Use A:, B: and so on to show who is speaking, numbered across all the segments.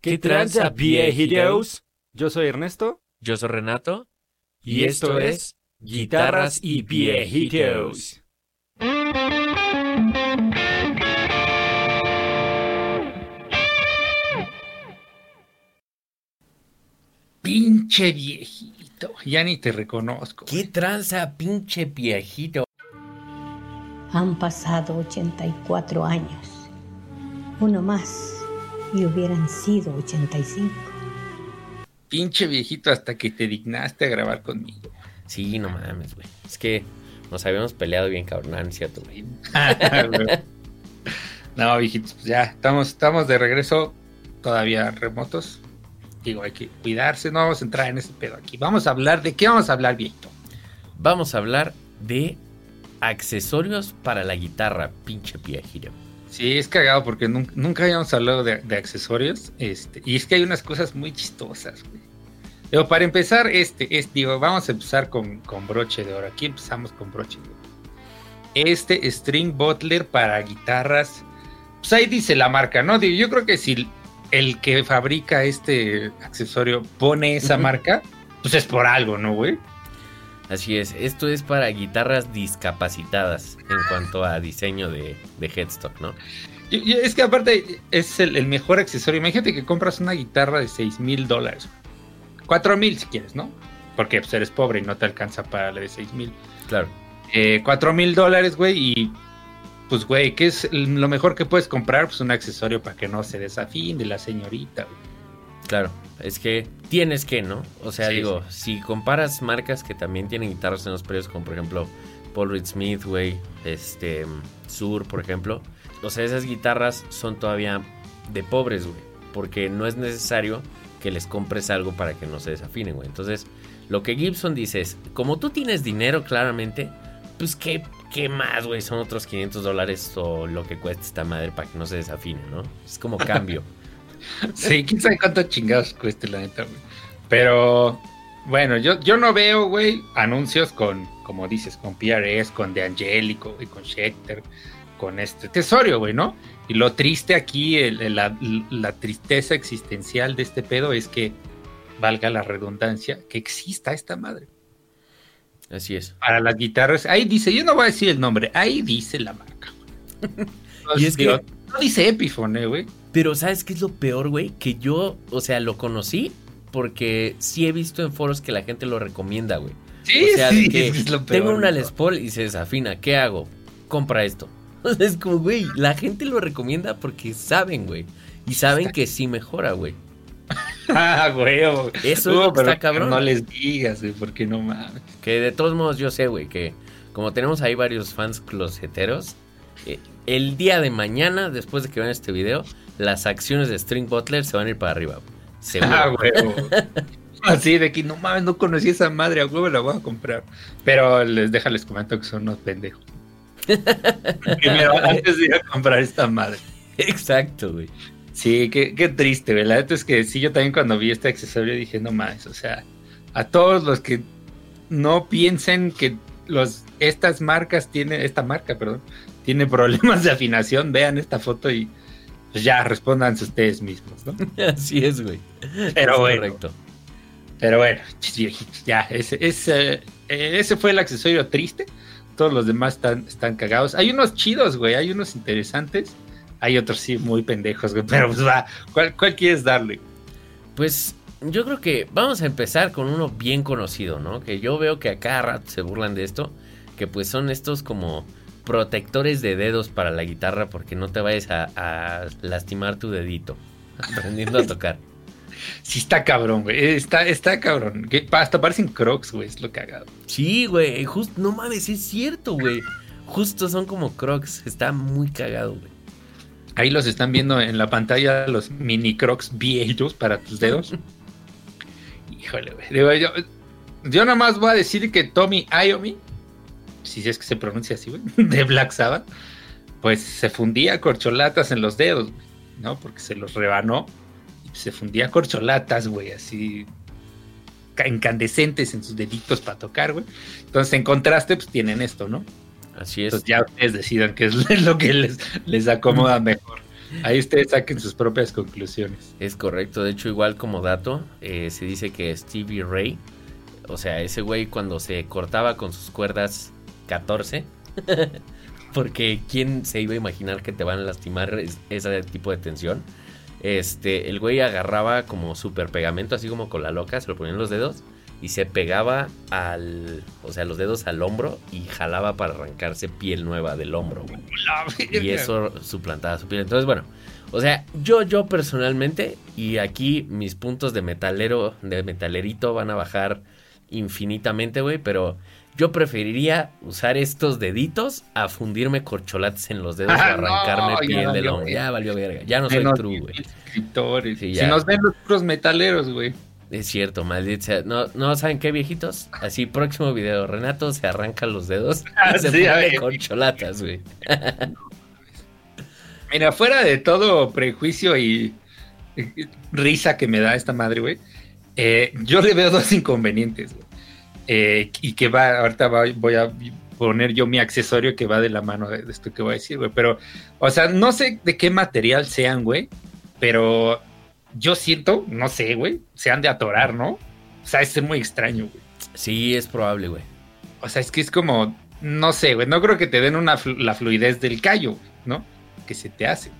A: ¿Qué tranza, viejitos? Yo soy Ernesto.
B: Yo soy Renato.
A: Y esto es Guitarras y Viejitos.
C: Pinche viejito, ya ni te reconozco.
B: ¿Qué tranza, pinche viejito?
D: Han pasado 84 años. Uno más y hubieran sido 85.
C: Pinche viejito hasta que te dignaste a grabar conmigo.
B: Sí, no mames, güey. Es que nos habíamos peleado bien cabrón, ¿cierto, güey?
C: no, viejitos, pues ya estamos, estamos de regreso, todavía remotos. Digo, hay que cuidarse, no vamos a entrar en ese pedo aquí. Vamos a hablar de qué vamos a hablar, viejito.
B: Vamos a hablar de accesorios para la guitarra, pinche viejito.
C: Sí, es cagado porque nunca, habíamos hablado de, accesorios. Este, y es que hay unas cosas muy chistosas, güey. Pero para empezar, este, es, digo, vamos a empezar con, broche de oro. Aquí empezamos con broche de oro. Este String Butler para guitarras. Pues ahí dice la marca, ¿no? Digo, yo creo que si el que fabrica este accesorio pone esa marca, pues es por algo, ¿no, güey?
B: Así es, esto es para guitarras discapacitadas en cuanto a diseño de, headstock, ¿no?
C: es que aparte es el, mejor accesorio. Imagínate que compras una guitarra de 6 mil dólares. 4 mil si quieres, ¿no? Porque pues, eres pobre y no te alcanza para la de 6 mil.
B: Claro.
C: Eh, 4 mil dólares, güey, y pues, güey, ¿qué es lo mejor que puedes comprar? Pues un accesorio para que no se desafíen de la señorita, güey.
B: Claro, es que tienes que, ¿no? O sea, digo, si comparas marcas que también tienen guitarras en los precios, como por ejemplo Paul Reed Smith, güey, este, Sur, por ejemplo, o sea, esas guitarras son todavía de pobres, güey, porque no es necesario que les compres algo para que no se desafinen, güey. Entonces, lo que Gibson dice es, como tú tienes dinero claramente, pues qué, qué más, güey, son otros 500 dólares o lo que cuesta esta madre para que no se desafine, ¿no? Es como cambio.
C: sí, quién sabe cuánto chingados cueste la neta, güey. Pero bueno, yo, yo no veo, güey, anuncios con, como dices, con PRS, con De Angelico, y con Schecter, con este tesorio, güey, ¿no? Y lo triste aquí, la, la, tristeza existencial de este pedo es que, valga la redundancia, que exista esta madre.
B: Así es.
C: Para las guitarras, ahí dice, yo no voy a decir el nombre, ahí dice la marca. y es que... No dice Epiphone, güey.
B: Pero ¿sabes qué es lo peor, güey? Que yo, o sea, lo conocí porque sí he visto en foros que la gente lo recomienda, güey.
C: Sí,
B: o sea,
C: sí,
B: que es lo peor, tengo una Les Paul y se desafina, ¿qué hago? Compra esto. es como, güey, la gente lo recomienda porque saben, güey. Y saben que sí mejora, güey.
C: ah, güey.
B: Eso es está cabrón.
C: No les digas, güey, porque no mames.
B: Que de todos modos yo sé, güey, que como tenemos ahí varios fans closeteros, el día de mañana, después de que vean este video, las acciones de String Butler se van a ir para arriba.
C: Seguro. Ah, huevo. Así de que no mames, no conocí esa madre, a huevo la voy a comprar. Pero les deja, les comento que son unos pendejos. Primero, antes de ir a comprar esta madre.
B: Exacto, güey.
C: Sí, qué, qué triste, güey. La neta es que sí, yo también cuando vi este accesorio dije, no mames, o sea, a todos los que no piensen que los, estas marcas tienen, esta marca, perdón, tiene problemas de afinación, vean esta foto y pues ya respondan ustedes mismos, ¿no?
B: Así es, güey.
C: Pero bueno. Correcto. Pero bueno, ya, ese, ese, ese fue el accesorio triste. Todos los demás están, están cagados. Hay unos chidos, güey, hay unos interesantes. Hay otros sí muy pendejos, güey. Pero pues va, ¿cuál, cuál quieres darle?
B: Pues yo creo que vamos a empezar con uno bien conocido, ¿no? Que yo veo que a cada rato se burlan de esto. Que pues son estos como protectores de dedos para la guitarra porque no te vayas a, lastimar tu dedito aprendiendo a tocar.
C: Sí está cabrón, güey. Está, está cabrón. hasta parecen crocs, güey. Es lo cagado.
B: Sí, güey. Justo, no mames, es cierto, güey. Justo son como crocs. Está muy cagado, güey.
C: Ahí los están viendo en la pantalla los mini crocs viejos para tus dedos. Híjole, güey. yo, yo nada más voy a decir que Tommy Iommi si es que se pronuncia así, güey, de Black Sabbath, pues se fundía corcholatas en los dedos, ¿no? Porque se los rebanó y se fundía corcholatas, güey, así incandescentes en sus deditos para tocar, güey. Entonces, en contraste, pues tienen esto, ¿no?
B: Así es.
C: Entonces ya ustedes decidan qué es lo que les, les acomoda mejor. Ahí ustedes saquen sus propias conclusiones.
B: Es correcto, de hecho igual como dato, eh, se dice que Stevie Ray, o sea, ese güey cuando se cortaba con sus cuerdas 14, porque quién se iba a imaginar que te van a lastimar ese tipo de tensión, este, el güey agarraba como super pegamento, así como con la loca, se lo ponía en los dedos y se pegaba al, o sea, los dedos al hombro y jalaba para arrancarse piel nueva del hombro, güey. Y eso suplantaba su piel. Entonces, bueno, o sea, yo, yo personalmente, y aquí mis puntos de metalero, de metalerito van a bajar infinitamente, güey, pero yo preferiría usar estos deditos a fundirme corcholates en los dedos o arrancarme piel del hombro. Ya valió verga, ya no soy true, güey.
C: Si nos ven los puros metaleros, güey.
B: Es cierto, maldita No, no, ¿saben qué, viejitos? Así, próximo video. Renato se arranca los dedos y se pone con cholatas, güey.
C: Mira, fuera de todo prejuicio y, risa que me da esta madre, güey, eh, yo le veo dos inconvenientes, güey. Eh, y que va, ahorita voy a poner yo mi accesorio que va de la mano de, esto que voy a decir, güey. Pero, o sea, no sé de qué material sean, güey, pero yo siento, no sé, güey, se han de atorar, ¿no? O sea, es muy extraño, güey.
B: Sí, es probable, güey.
C: O sea, es que es como, no sé, güey, no creo que te den una la fluidez del callo, ¿no? Que se te hace.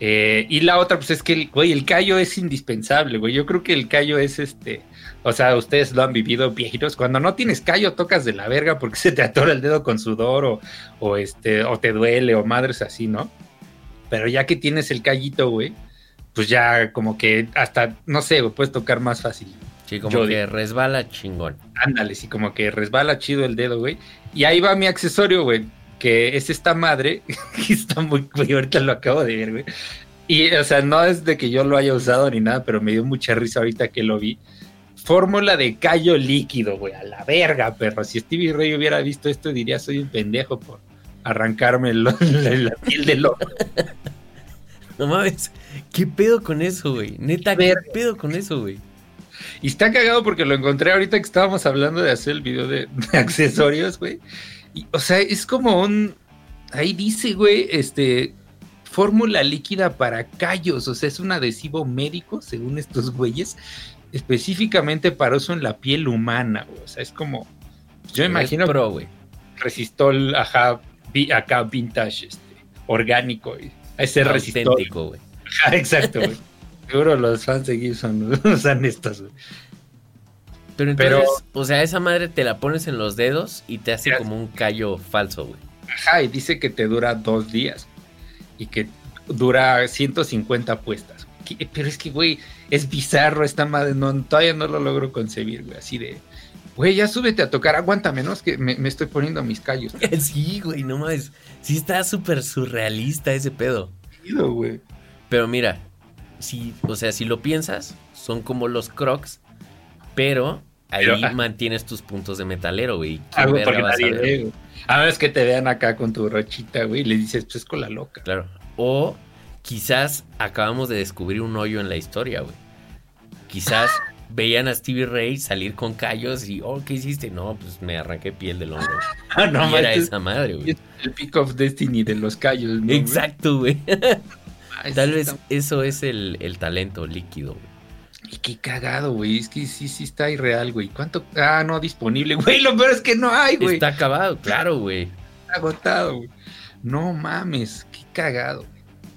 C: Eh, y la otra, pues es que, güey, el callo es indispensable, güey. Yo creo que el callo es este. O sea, ustedes lo han vivido, viejitos. Cuando no tienes callo, tocas de la verga porque se te atora el dedo con sudor o, o este, o te duele o madres así, ¿no? Pero ya que tienes el callito, güey, pues ya como que hasta, no sé, puedes tocar más fácil.
B: Sí, como que resbala chingón.
C: Ándale, sí, como que resbala chido el dedo, güey. Y ahí va mi accesorio, güey, que es esta madre, que está muy, güey, ahorita lo acabo de ver, güey. Y, o sea, no es de que yo lo haya usado ni nada, pero me dio mucha risa ahorita que lo vi. Fórmula de callo líquido, güey, a la verga, perro. Si Stevie Ray hubiera visto esto, diría, soy un pendejo por arrancarme la, la piel del ojo.
B: No mames, ¿qué pedo con eso, güey? Neta, ¿qué pedo con eso, güey?
C: Y está cagado porque lo encontré ahorita que estábamos hablando de hacer el video de, accesorios, güey. o sea, es como un. Ahí dice, güey, este. Fórmula líquida para callos. O sea, es un adhesivo médico, según estos güeyes. Específicamente para uso en la piel humana, güey. O sea, es como. Yo imagino.
B: Pro, güey.
C: Resistol, ajá, acá vintage, este, orgánico, güey a ser
B: Auténtico, güey.
C: Exacto, güey. Seguro los fans de Gibson usan estos, güey.
B: Pero entonces, o sea, esa madre te la pones en los dedos y te hace como un callo falso, güey.
C: Ajá, y dice que te dura dos días y que dura 150 puestas. Pero es que, güey, es bizarro esta madre, no, todavía no lo logro concebir, güey, así de... Güey, ya súbete a tocar, aguántame, ¿no? que me, estoy poniendo mis callos.
B: Sí, güey, no más. Sí está súper surrealista ese pedo.
C: güey.
B: Pero mira, si, o sea, si lo piensas, son como los crocs, pero ahí ah. mantienes tus puntos de metalero, güey.
C: Ah, porque nadie ve, A ver, es que te vean acá con tu rochita, güey, y le dices, pues con la loca.
B: Claro. O quizás acabamos de descubrir un hoyo en la historia, güey. Quizás veían a Stevie Ray salir con callos y, oh, ¿qué hiciste? No, pues me arranqué piel del hombro.
C: Ah, no,
B: y era esa madre, güey.
C: El Peak of Destiny de los callos, ¿no,
B: Exacto, güey. Tal vez eso es el, talento líquido, güey.
C: Y qué cagado, güey. Es que sí, sí está irreal, güey. ¿Cuánto? Ah, no, disponible, güey. Lo peor es que no hay, güey.
B: Está acabado, claro, güey.
C: Está agotado, güey. No mames, qué cagado.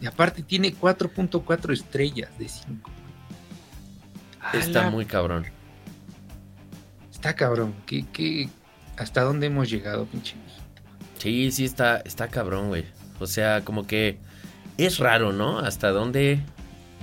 C: Y aparte tiene 4.4 estrellas de 5.
B: Está muy cabrón.
C: Está cabrón. ¿Qué, qué, hasta dónde hemos llegado, pinche?
B: Sí, sí, está, está cabrón, güey. O sea, como que es raro, ¿no? Hasta dónde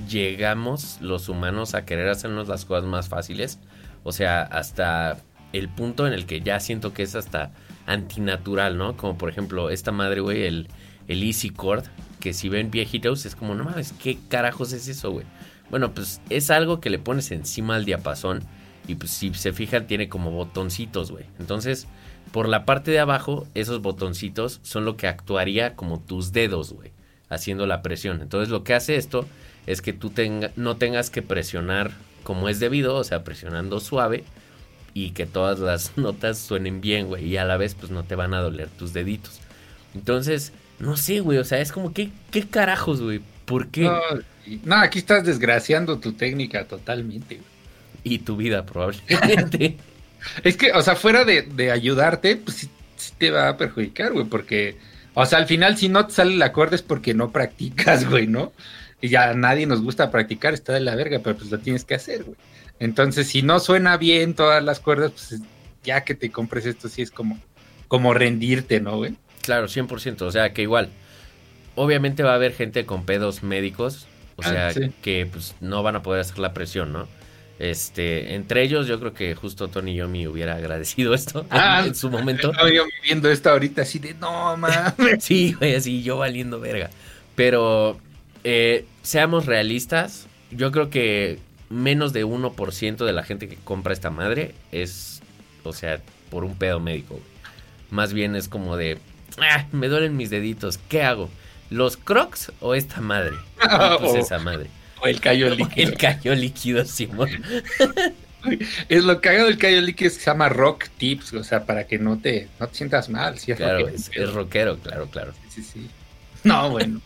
B: llegamos los humanos a querer hacernos las cosas más fáciles. O sea, hasta el punto en el que ya siento que es hasta antinatural, ¿no? Como por ejemplo, esta madre, güey, el, el Easy Cord, que si ven viejitos es como, no mames, ¿qué carajos es eso, güey? Bueno, pues es algo que le pones encima al diapasón y pues si se fijan tiene como botoncitos, güey. Entonces, por la parte de abajo, esos botoncitos son lo que actuaría como tus dedos, güey, haciendo la presión. Entonces, lo que hace esto es que tú no tengas que presionar como es debido, o sea, presionando suave y que todas las notas suenen bien, güey, y a la vez pues no te van a doler tus deditos. Entonces, no sé, güey, o sea, es como que, ¿qué carajos, güey? ¿Por qué?
C: No. No, aquí estás desgraciando tu técnica totalmente. güey.
B: Y tu vida, probablemente.
C: Es que, o sea, fuera de, de ayudarte, pues sí, sí te va a perjudicar, güey, porque, o sea, al final si no te sale el acorde es porque no practicas, güey, ¿no? Y ya a nadie nos gusta practicar, está de la verga, pero pues lo tienes que hacer, güey. Entonces, si no suena bien todas las cuerdas, pues ya que te compres esto, sí es como, como rendirte, ¿no, güey?
B: Claro, 100%. O sea, que igual, obviamente va a haber gente con pedos médicos. O
C: Ah,
B: sea,
C: sí.
B: que pues no van a poder hacer la presión, ¿no? Este, entre ellos, yo creo que justo Tony Yomi hubiera agradecido esto en-
C: Ah,
B: en, su momento.
C: Estoy yo viviendo esto ahorita así de, no, mames.
B: Sí, güey, así yo valiendo verga. Pero eh, seamos realistas, yo creo que menos de 1% de la gente que compra esta madre es, o sea, por un pedo médico. güey. Más bien es como de, ah, me duelen mis deditos, ¿qué hago? ¿Los crocs o esta madre? Y pues esa madre.
C: O el callo líquido.
B: El callo líquido, Simón.
C: Es lo cagado del callo líquido es que se llama rock tips, o sea, para que no te, no te sientas mal. Es
B: Claro,
C: rockero,
B: es, rockero, claro, claro.
C: Sí, sí, sí. No, bueno.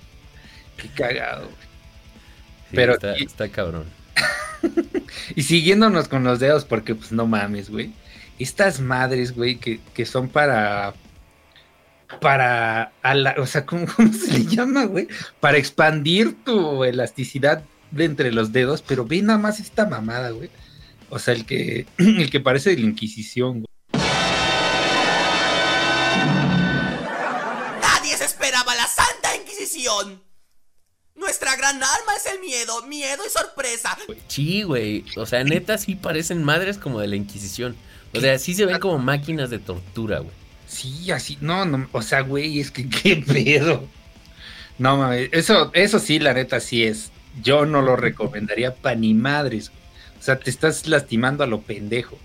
C: Qué cagado.
B: Sí,
C: Pero-
B: está, está cabrón.
C: Y siguiéndonos con los dedos, porque pues no mames, güey. Estas madres, güey, que, que son para. Para. a la- o sea, ¿cómo, cómo se le llama, güey? Para expandir tu elasticidad de entre los dedos, pero ve nada más esta mamada, güey. O sea, el que, el que parece de la Inquisición, güey.
E: Nadie se esperaba la Santa Inquisición. Nuestra gran arma es el miedo, miedo y sorpresa.
B: Sí, güey. O sea, neta, sí parecen madres como de la Inquisición. O sea, sí se ven como máquinas de tortura, güey.
C: Sí, así, no, no, o sea, güey, es que qué pedo. No mames, eso, eso sí, la neta sí es. Yo no lo recomendaría pa' ni madres. O sea, te estás lastimando a lo pendejo.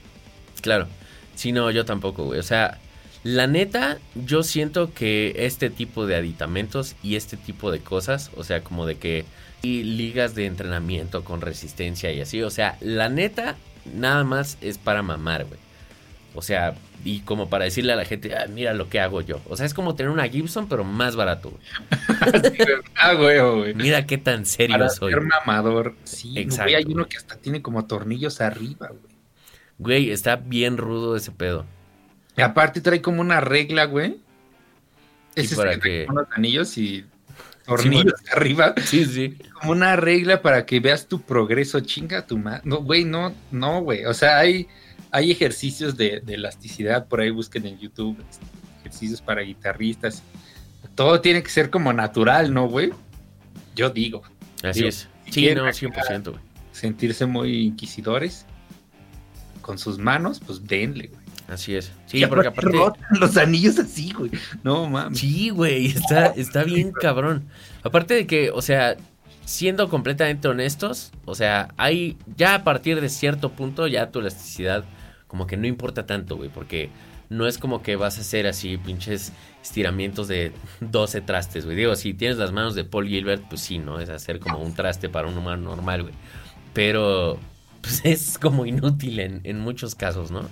B: Claro. Sí, no, yo tampoco, güey. O sea, la neta, yo siento que este tipo de aditamentos y este tipo de cosas, o sea, como de que y ligas de entrenamiento con resistencia y así, o sea, la neta, nada más es para mamar, güey. O sea, y como para decirle a la gente, "Ah, mira lo que hago yo. O sea, es como tener una Gibson, pero más barato, güey.
C: ah, güey, güey.
B: Mira qué tan serio
C: Para
B: soy.
C: ser mamador. Sí,
B: Exacto,
C: güey, hay uno que hasta tiene como tornillos arriba, güey.
B: Güey, está bien rudo ese pedo.
C: Y aparte trae como una regla, güey.
B: ¿Y
C: Ese
B: para
C: es que como unos anillos y tornillos arriba.
B: Sí, sí.
C: como una regla para que veas tu progreso, chinga tu madre. No, güey, no, no, güey. O sea, hay, hay ejercicios de, de elasticidad, por ahí busquen en YouTube, este, ejercicios para guitarristas. Todo tiene que ser como natural, ¿no, güey? Yo digo,
B: Así
C: Digo,
B: es.
C: si
B: Sí, no,
C: acá-
B: 100%, güey.
C: sentirse muy inquisidores con sus manos, pues denle, güey.
B: Así es. Sí, porque
C: aparte
B: aparte...
C: rotan los anillos así, güey. No mames.
B: Sí, güey, está, está bien cabrón. Aparte de que, o sea, siendo completamente honestos, o sea, hay ya a partir de cierto punto ya tu elasticidad como que no importa tanto, güey, porque no es como que vas a hacer así pinches estiramientos de 12 trastes, güey. Digo, si tienes las manos de Paul Gilbert, pues sí, ¿no? Es hacer como un traste para un humano normal, güey. Pero pues es como inútil en, en muchos casos, ¿no?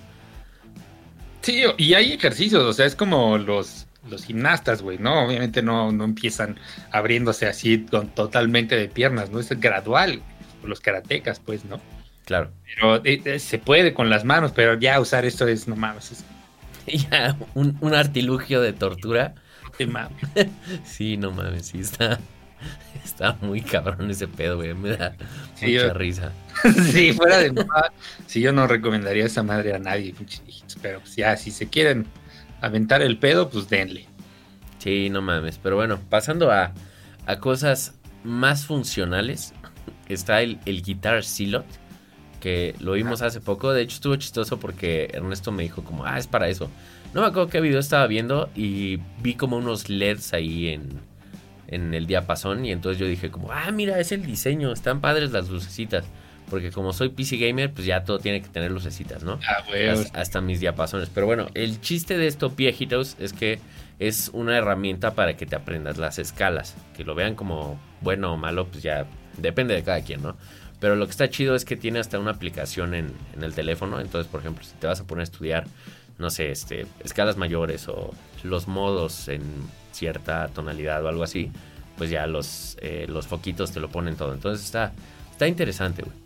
C: Sí, y hay ejercicios, o sea, es como los, los gimnastas, güey, ¿no? Obviamente no, no empiezan abriéndose así con, totalmente de piernas, ¿no? Es gradual, los karatecas, pues, ¿no?
B: Claro.
C: Pero eh, eh, se puede con las manos, pero ya usar esto es, no mames, es,
B: Ya, un, un artilugio de tortura.
C: te mames.
B: Sí, no mames, sí está. Está muy cabrón ese pedo, güey. Me da
C: Sí,
B: mucha
C: yo-
B: risa.
C: sí, fuera de mamada, sí, yo no recomendaría esa madre a nadie, pero pues ya, si se quieren aventar el pedo, pues denle.
B: Sí, no mames. Pero bueno, pasando a, a cosas más funcionales. Está el, el Guitar Silot. Que lo vimos hace poco. De hecho, estuvo chistoso porque Ernesto me dijo como, ah, es para eso. No me acuerdo qué video estaba viendo y vi como unos LEDs ahí en, en el diapasón. Y entonces yo dije como, ah, mira, es el diseño. Están padres las lucecitas. Porque como soy PC gamer, pues ya todo tiene que tener lucecitas, ¿no?
C: Ah,
B: Hasta, hasta mis diapasones. Pero bueno, el chiste de esto, viejitos, es que es una herramienta para que te aprendas las escalas. Que lo vean como bueno o malo, pues ya depende de cada quien, ¿no? Pero lo que está chido es que tiene hasta una aplicación en, en el teléfono. Entonces, por ejemplo, si te vas a poner a estudiar, no sé, este, escalas mayores o los modos en cierta tonalidad o algo así, pues ya los, eh, los foquitos te lo ponen todo. Entonces está, está interesante, güey.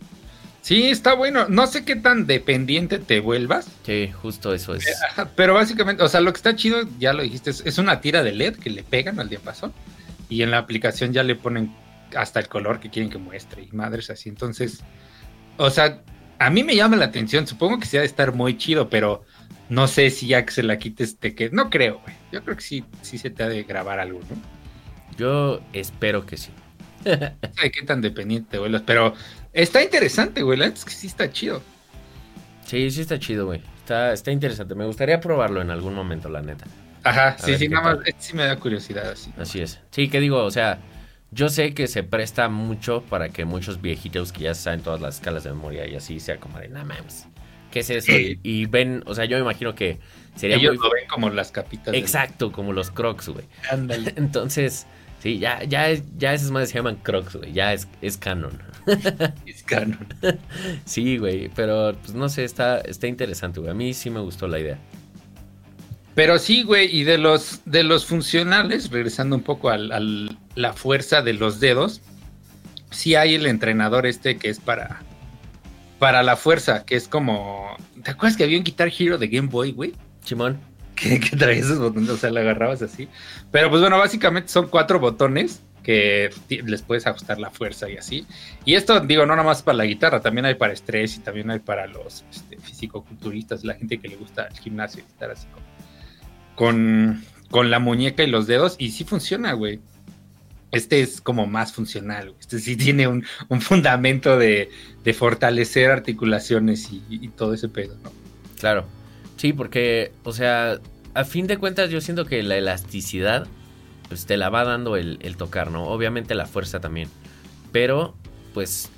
C: Sí, está bueno. No sé qué tan dependiente te vuelvas.
B: Sí, justo eso es.
C: Ajá, Pero básicamente, o sea, lo que está chido, ya lo dijiste, es una tira de LED que le pegan al diapasón. Y en la aplicación ya le ponen hasta el color que quieren que muestre y madres así. Entonces, o sea, a mí me llama la atención. Supongo que sí ha de estar muy chido, pero no sé si ya que se la quites te que No creo, güey. Yo creo que sí, sí se te ha de grabar algo, ¿no?
B: Yo espero que sí.
C: No sé qué tan dependiente te vuelvas, pero está interesante, güey. La es que sí está chido.
B: Sí, sí está chido, güey. Está, está interesante. Me gustaría probarlo en algún momento, la neta.
C: Ajá, sí, sí, nada más, este sí me da curiosidad así.
B: Así es. Sí, que digo, o sea, yo sé que se presta mucho para que muchos viejitos que ya saben todas las escalas de memoria y así sea como de, no mames, ¿qué es eso? Y, y ven, o sea, yo me imagino que sería
C: Ellos
B: muy...
C: lo ven como las capitas. del-
B: Exacto, como los crocs, güey.
C: Ándale.
B: Entonces, sí, ya, ya, ya esas madres se llaman crocs, güey. Ya es, es canon.
C: Es canon.
B: Sí, güey, pero pues no sé, está, está interesante, güey. A mí sí me gustó la idea.
C: Pero sí, güey, y de los, de los funcionales, regresando un poco a la fuerza de los dedos, sí hay el entrenador este que es para, para la fuerza, que es como... ¿Te acuerdas que había un Guitar Hero de Game Boy, güey?
B: Simón,
C: Que, que traía esos botones, o sea, le agarrabas así. Pero pues bueno, básicamente son cuatro botones que les puedes ajustar la fuerza y así. Y esto, digo, no nada más para la guitarra, también hay para estrés y también hay para los este, fisicoculturistas, la gente que le gusta el gimnasio y estar así con, con, con la muñeca y los dedos. Y sí funciona, güey. Este es como más funcional. Este sí tiene un, un fundamento de, de fortalecer articulaciones y, y todo ese pedo, ¿no?
B: claro. Sí, porque, o sea, a fin de cuentas yo siento que la elasticidad, pues te la va dando el, el tocar, ¿no? Obviamente la fuerza también. Pero, pues,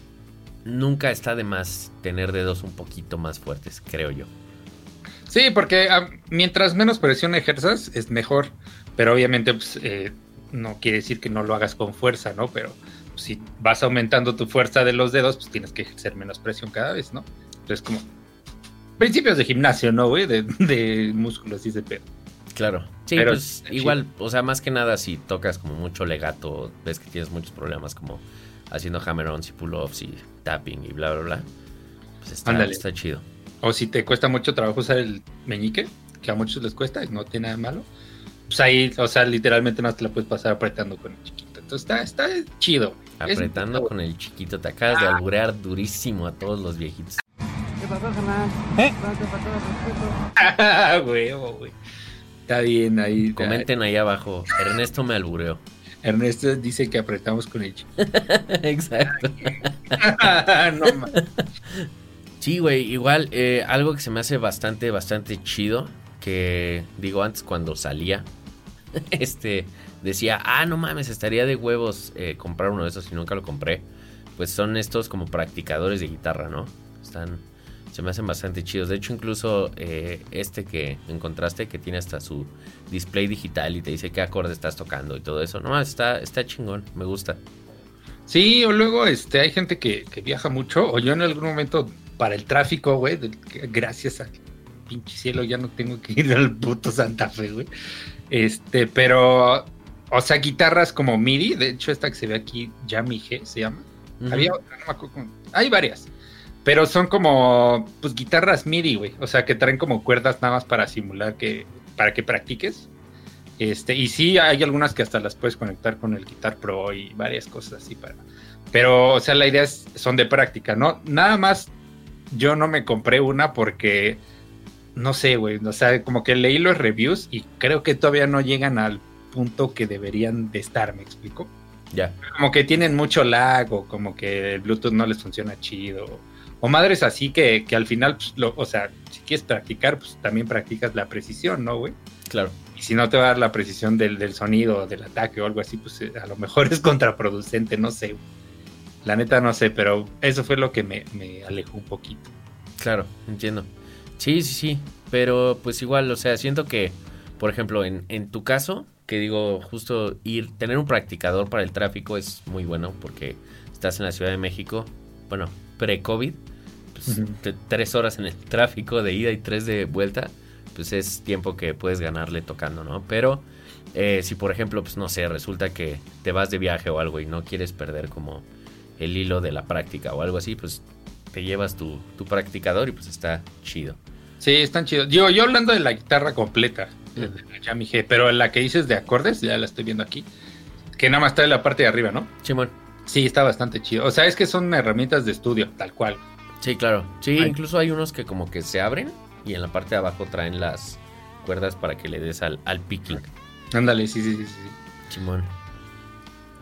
B: nunca está de más tener dedos un poquito más fuertes, creo yo.
C: Sí, porque ah, mientras menos presión ejerzas, es mejor. Pero obviamente, pues, eh, no quiere decir que no lo hagas con fuerza, ¿no? Pero pues, si vas aumentando tu fuerza de los dedos, pues tienes que ejercer menos presión cada vez, ¿no? Entonces, como principios de gimnasio, ¿no, güey? De, de músculos y ese pedo.
B: Claro. Sí,
C: Pero
B: pues igual, o sea, más que nada si tocas como mucho legato, ves que tienes muchos problemas como haciendo hammer-ons y pull-offs y tapping y bla, bla, bla. Pues está, chido.
C: O si te cuesta mucho trabajo usar el meñique, que a muchos les cuesta y no tiene nada de malo, pues ahí, o sea, literalmente no te la puedes pasar apretando con el chiquito. Entonces está, está chido. Es-
B: Apretando con el chiquito, te acabas de
C: Ah.
B: alburear durísimo a todos los viejitos.
C: Ah, huevo, güey. Está bien ahí.
B: Comenten ahí abajo, Ernesto me albureó.
C: Ernesto dice que apretamos con el chiquito.
B: Exacto.
C: no mames.
B: Sí, güey, igual eh, algo que se me hace bastante, bastante chido, que digo antes cuando salía, este, decía, ah, no mames, estaría de huevos eh, comprar uno de esos y nunca lo compré. Pues son estos como practicadores de guitarra, ¿no? Están, se me hacen bastante chidos. De hecho, incluso eh, este que encontraste, que tiene hasta su display digital y te dice qué acorde estás tocando y todo eso. No, mames, está, está chingón, me gusta.
C: Sí, o luego este, hay gente que, viaja mucho, o yo en algún momento para el tráfico, güey, gracias al pinche cielo ya no tengo que ir al puto Santa Fe, güey. Este, pero, o sea, guitarras como MIDI, de hecho esta que se ve aquí, Yami G se llama. Había otra, no me acuerdo Hay varias. Pero son como, pues, guitarras MIDI, güey. O sea, que traen como cuerdas nada más para simular que, para que practiques. Este, y sí, hay algunas que hasta las puedes conectar con el Guitar Pro y varias cosas así para. Pero, o sea, la idea es, son de práctica, ¿no? Nada más, yo no me compré una porque, no sé, güey. O sea, como que leí los reviews y creo que todavía no llegan al punto que deberían de estar, ¿me explico?
B: Ya,
C: como que tienen mucho lag o como que el Bluetooth no les funciona chido. O madres así que, que al final, pues, lo- o sea, si quieres practicar, pues también practicas la precisión, ¿no, güey?
B: claro.
C: Y si no te va a dar la precisión del, del sonido, del ataque o algo así, pues eh, a lo mejor es contraproducente, no sé. güey. La neta no sé, pero eso fue lo que me, me alejó un poquito.
B: Claro, entiendo. Sí, sí, sí. Pero pues igual, o sea, siento que, por ejemplo, en, en tu caso, que digo, justo ir, tener un practicador para el tráfico es muy bueno porque estás en la Ciudad de México, bueno, pre-COVID, pues, tres horas en el tráfico de ida y tres de vuelta, pues es tiempo que puedes ganarle tocando, ¿no? Pero eh, si por ejemplo, pues no sé, resulta que te vas de viaje o algo y no quieres perder como el hilo de la práctica o algo así, pues te llevas tu, tu practicador y pues está chido.
C: Sí, están chidos. Yo, yo hablando de la guitarra completa, de la Yami G, pero la que dices de acordes, ya la estoy viendo aquí, que nada más está en la parte de arriba, ¿no?
B: Simón.
C: Sí, está bastante chido. O sea, es que son herramientas de estudio, tal cual.
B: Sí, claro. Sí,
C: Ay.
B: incluso hay unos que como que se abren y en la parte de abajo traen las cuerdas para que le des al, al picking.
C: Ándale, sí, sí, sí, sí.
B: Simón.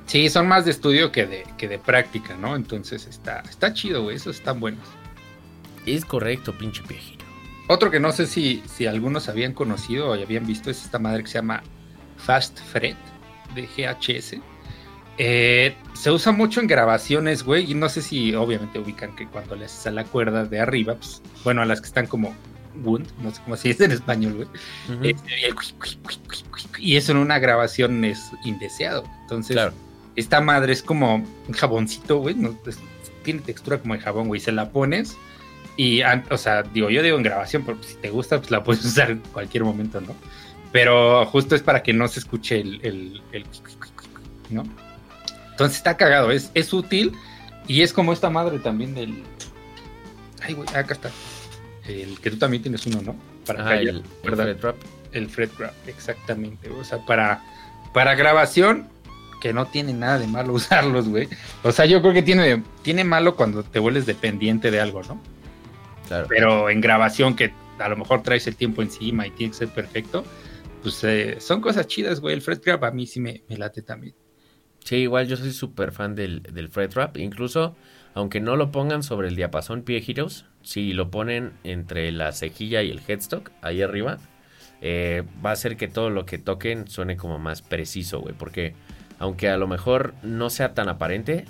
C: Sí, son más de estudio que de, que de práctica, ¿no? Entonces está, está chido, güey. Esos están buenos.
B: Es correcto, pinche viejito.
C: Otro que no sé si, si algunos habían conocido o habían visto es esta madre que se llama Fast Fret de GHS. Eh, se usa mucho en grabaciones, güey, y no sé si obviamente ubican que cuando le haces a la cuerda de arriba, pues, bueno, a las que están como wound, no sé cómo se dice en español, güey. Este, y eso en una grabación es indeseado. Entonces,
B: Claro.
C: Esta madre es como un jaboncito, güey. no, es- tiene textura como de jabón, güey. Se la pones y, o sea, digo, yo digo en grabación, pero si te gusta, pues la puedes usar en cualquier momento, ¿no? Pero justo es para que no se escuche el, el, el ¿no? Entonces está cagado, es, es útil y es como esta madre también del... Ay, güey, acá está. El que tú también tienes uno, ¿no? Para
B: Ah,
C: callar,
B: el, el fret trap.
C: El Fred Grab, exactamente. O sea, para, para grabación, que no tiene nada de malo usarlos, güey. O sea, yo creo que tiene, tiene malo cuando te vuelves dependiente de algo, ¿no?
B: Claro.
C: Pero en grabación, que a lo mejor traes el tiempo encima y tiene que ser perfecto, pues eh, son cosas chidas, güey. El Fred Grab a mí sí me, me late también.
B: Sí, igual yo soy súper fan del, del fret trap. Incluso, aunque no lo pongan sobre el diapasón pie giros, si lo ponen entre la cejilla y el headstock, ahí arriba, eh, va a hacer que todo lo que toquen suene como más preciso, güey. Porque aunque a lo mejor no sea tan aparente,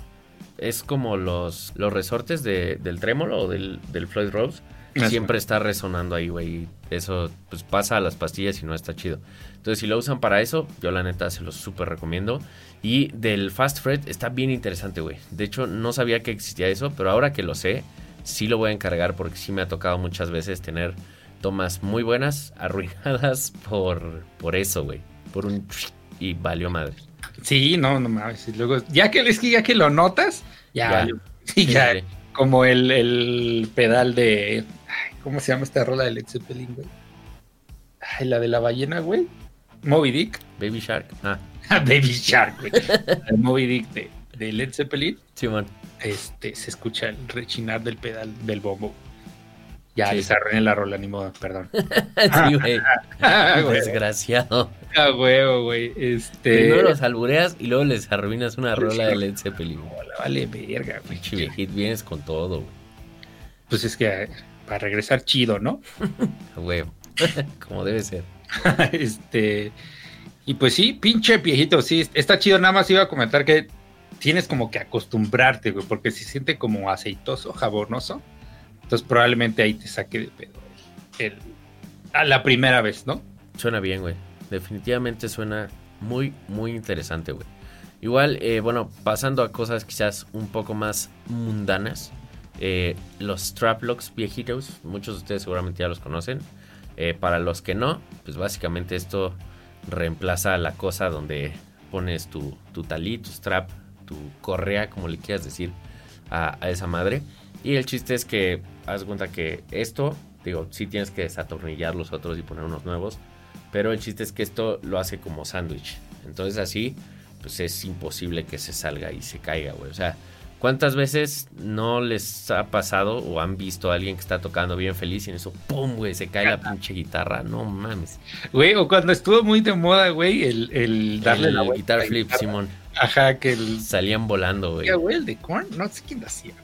B: es como los, los resortes de- del trémolo o del, del Floyd Rose.
C: Eso.
B: Siempre está resonando ahí, güey. Eso pues pasa a las pastillas y no está chido. Entonces, si lo usan para eso, yo la neta se los súper recomiendo. Y del Fast Fret está bien interesante, güey. De hecho, no sabía que existía eso, pero ahora que lo sé, sí lo voy a encargar porque sí me ha tocado muchas veces tener tomas muy buenas arruinadas por, por eso, güey. Por un... Y valió madre.
C: Sí, no, no mames. y Luego, ya que, es que ya que lo notas, ya. Sí, ya,
B: Sí,
C: como el, el pedal de. ay, ¿Cómo se llama esta rola de Led Zeppelin, güey? Ay, la de la ballena, güey. Moby Dick.
B: Baby Shark. Ah,
C: Baby Shark, güey. El Moby Dick de, de Led Zeppelin.
B: Simón.
C: Este, se escucha el rechinar del pedal del bombo. Ya,
B: Sí.
C: les arruiné la rola, ni modo, perdón.
B: sí, güey.
C: Ah.
B: Desgraciado.
C: Ah, huevo, güey. Este.
B: Primero los albureas y luego les arruinas una rola de Led Zeppelin.
C: vale, verga, güey.
B: Pinche viejito, vienes con todo, güey.
C: Pues es que para regresar chido, ¿no?
B: A huevo. Como debe ser.
C: este. Y pues sí, pinche viejito, sí, está chido. Nada más iba a comentar que tienes como que acostumbrarte, güey, porque se siente como aceitoso, jabonoso. Entonces probablemente ahí te saque de pedo el, a la primera vez, ¿no?
B: Suena bien, güey. Definitivamente suena muy, muy interesante, güey. Igual, eh, bueno, pasando a cosas quizás un poco más mundanas. eh, los straplocks viejitos, muchos de ustedes seguramente ya los conocen. Eh, para los que no, pues básicamente esto reemplaza la cosa donde pones tu, tu talí, tu strap, tu correa, como le quieras decir, a esa madre. Y el chiste es que, haz cuenta que esto, digo, sí tienes que desatornillar los otros y poner unos nuevos. Pero el chiste es que esto lo hace como sándwich. Entonces así, pues es imposible que se salga y se caiga, güey. O sea, ¿cuántas veces no les ha pasado o han visto a alguien que está tocando bien feliz y en eso, ¡pum, güey! Se cae la pinche guitarra. No mames.
C: Güey, o cuando estuvo muy de moda, güey, el, el darle
B: el
C: la
B: guitar flip,
C: guitarra.
B: Simón.
C: Ajá, que el.
B: Salían volando, güey,
C: el de Korn, no sé quién lo hacía.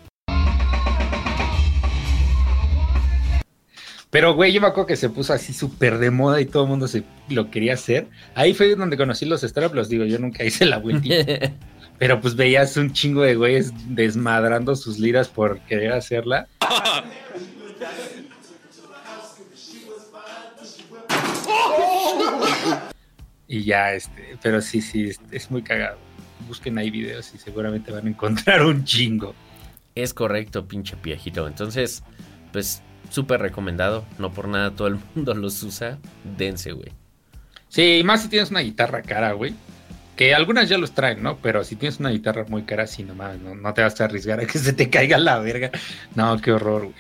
C: Pero, güey, yo me acuerdo que se puso así súper de moda y todo el mundo se lo quería hacer. Ahí fue donde conocí los straps, digo, yo nunca hice la vueltita. Pero pues veías un chingo de güeyes desmadrando sus liras por querer hacerla. Y ya, este, pero sí, sí, es, es muy cagado. Busquen ahí videos y seguramente van a encontrar un chingo.
B: Es correcto, pinche piejito. Entonces, pues súper recomendado. No por nada todo el mundo los usa. Dense, güey.
C: Sí, más si tienes una guitarra cara, güey. Que algunas ya los traen, ¿no? Pero si tienes una guitarra muy cara, sí, nomás, no, no te vas a arriesgar a que se te caiga la verga. No, qué horror, güey.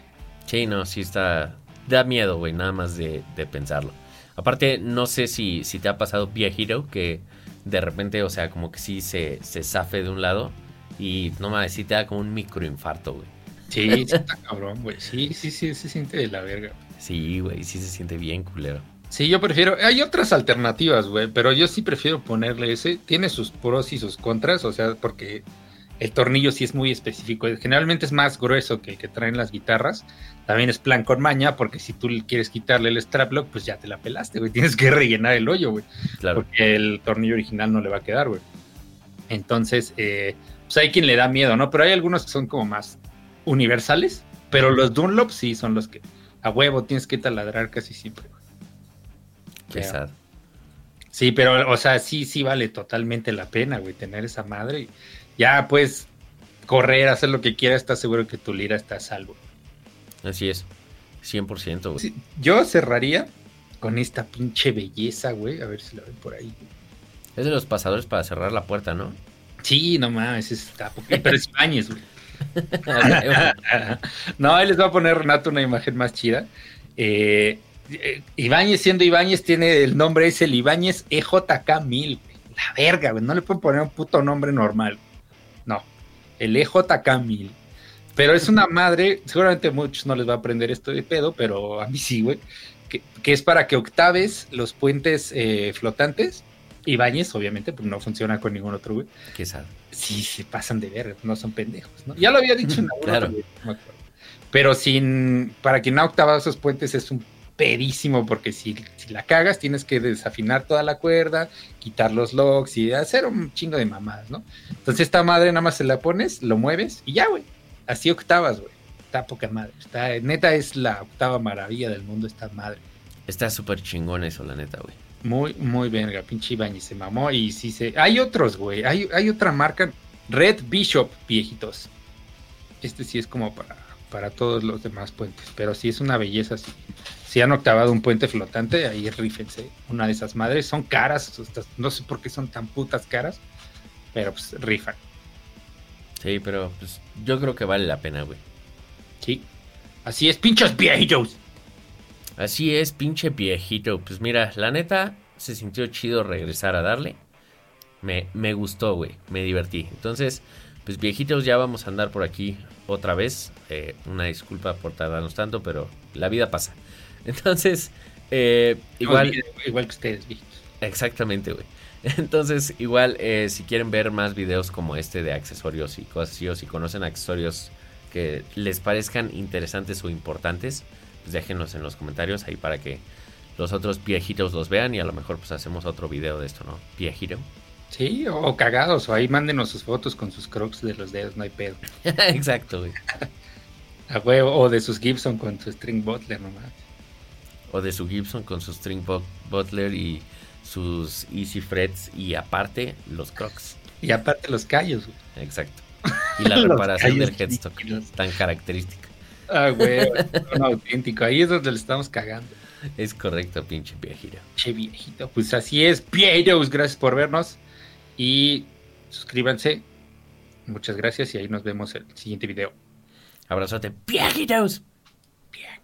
B: Sí, no, sí está. Da miedo, güey, nada más de, de pensarlo. Aparte, no sé si, si te ha pasado Via Hero, que de repente, o sea, como que sí se, se zafe de un lado y no mames, sí te da como un microinfarto, güey.
C: Sí, sí está cabrón, güey. Sí, sí, sí, se siente de la verga.
B: Sí, güey, sí se siente bien culero.
C: Sí, yo prefiero. Hay otras alternativas, güey, pero yo sí prefiero ponerle ese. Tiene sus pros y sus contras, o sea, porque el tornillo sí es muy específico. Generalmente es más grueso que el que traen las guitarras. También es plan con maña, porque si tú quieres quitarle el strap lock, pues ya te la pelaste, güey. Tienes que rellenar el hoyo, güey.
B: Claro.
C: Porque el tornillo original no le va a quedar, güey. Entonces, eh, pues hay quien le da miedo, ¿no? Pero hay algunos que son como más universales. Pero los Dunlop sí son los que a huevo tienes que taladrar casi siempre.
B: Qué
C: Pero-
B: sad.
C: Sí, pero, o sea, sí, sí vale totalmente la pena, güey, tener esa madre. y Ya, pues, correr, hacer lo que quieras, estás seguro que tu lira está a salvo.
B: Así es. 100%, güey.
C: Sí, yo cerraría con esta pinche belleza, güey. A ver si la ven por ahí.
B: Es de los pasadores para cerrar la puerta, ¿no?
C: Sí, no mames, está. Pero es Ibáñez, güey. no, ahí les voy a poner Renato una imagen más chida. Eh, eh, Ibáñez, siendo Ibáñez, tiene el nombre, es el Ibáñez EJK 1000. güey. La verga. No le pueden poner un puto nombre normal. No, el EJK 1000. Pero es una madre, seguramente muchos no les va a aprender esto de pedo, pero a mí sí, güey. Que, que es para que octaves los puentes eh, flotantes. Ibáñez, obviamente, pues no funciona con ningún otro, güey
B: Qué sad.
C: sí se pasan de ver, no son pendejos, ¿no? Ya lo había dicho en alguna
B: Claro.
C: no. Pero sin, para quien ha octavado esos puentes es un pedísimo, porque si, si la cagas tienes que desafinar toda la cuerda, quitar los locks y hacer un chingo de mamadas, ¿no? Entonces esta madre nada más se la pones, lo mueves y ya, güey. Así octavas, güey. Está poca madre. Está, neta es la octava maravilla del mundo esta madre.
B: Está súper chingón eso, la neta, güey.
C: Muy, muy verga, pinche Ibañez se mamó y sí se... Hay otros, güey, hay, hay otra marca, Red Bishop, viejitos. Este sí es como para, para todos los demás puentes, pero sí es una belleza. Si, si han octavado un puente flotante, ahí rífense. Una de esas madres, son caras, no sé por qué son tan putas caras, pero pues rifan.
B: Sí, pero pues yo creo que vale la pena, güey.
C: Sí. Así es, pinchos viejitos.
B: Así es, pinche viejito. Pues mira, la neta, se sintió chido regresar a darle. Me, me gustó, güey. Me divertí. Entonces, pues viejitos, ya vamos a andar por aquí otra vez. Eh, una disculpa por tardarnos tanto, pero la vida pasa. Entonces, eh, igual...
C: Igual, igual que ustedes, viejitos.
B: Exactamente, güey. Entonces, igual, eh, si quieren ver más videos como este de accesorios y cosas así, o si conocen accesorios que les parezcan interesantes o importantes, pues déjenlos en los comentarios ahí para que los otros viejitos los vean y a lo mejor pues hacemos otro video de esto, ¿no? Viejito.
C: Sí, o, cagados, o ahí mándenos sus fotos con sus crocs de los dedos, no hay pedo.
B: Exacto, güey.
C: A huevo, o de sus Gibson con su string butler nomás.
B: O de su Gibson con su String Butler y sus Easy Frets y aparte los Crocs.
C: Y aparte los callos, güey.
B: Exacto. Y la reparación del headstock
C: líquidos.
B: tan característica.
C: Ah, güey, un auténtico. Ahí es donde le estamos cagando.
B: Es correcto, pinche viejito.
C: Che, viejito. Pues así es, viejitos. Gracias por vernos. Y suscríbanse. Muchas gracias y ahí nos vemos el siguiente video.
B: Abrazote, viejitos.
C: Bien,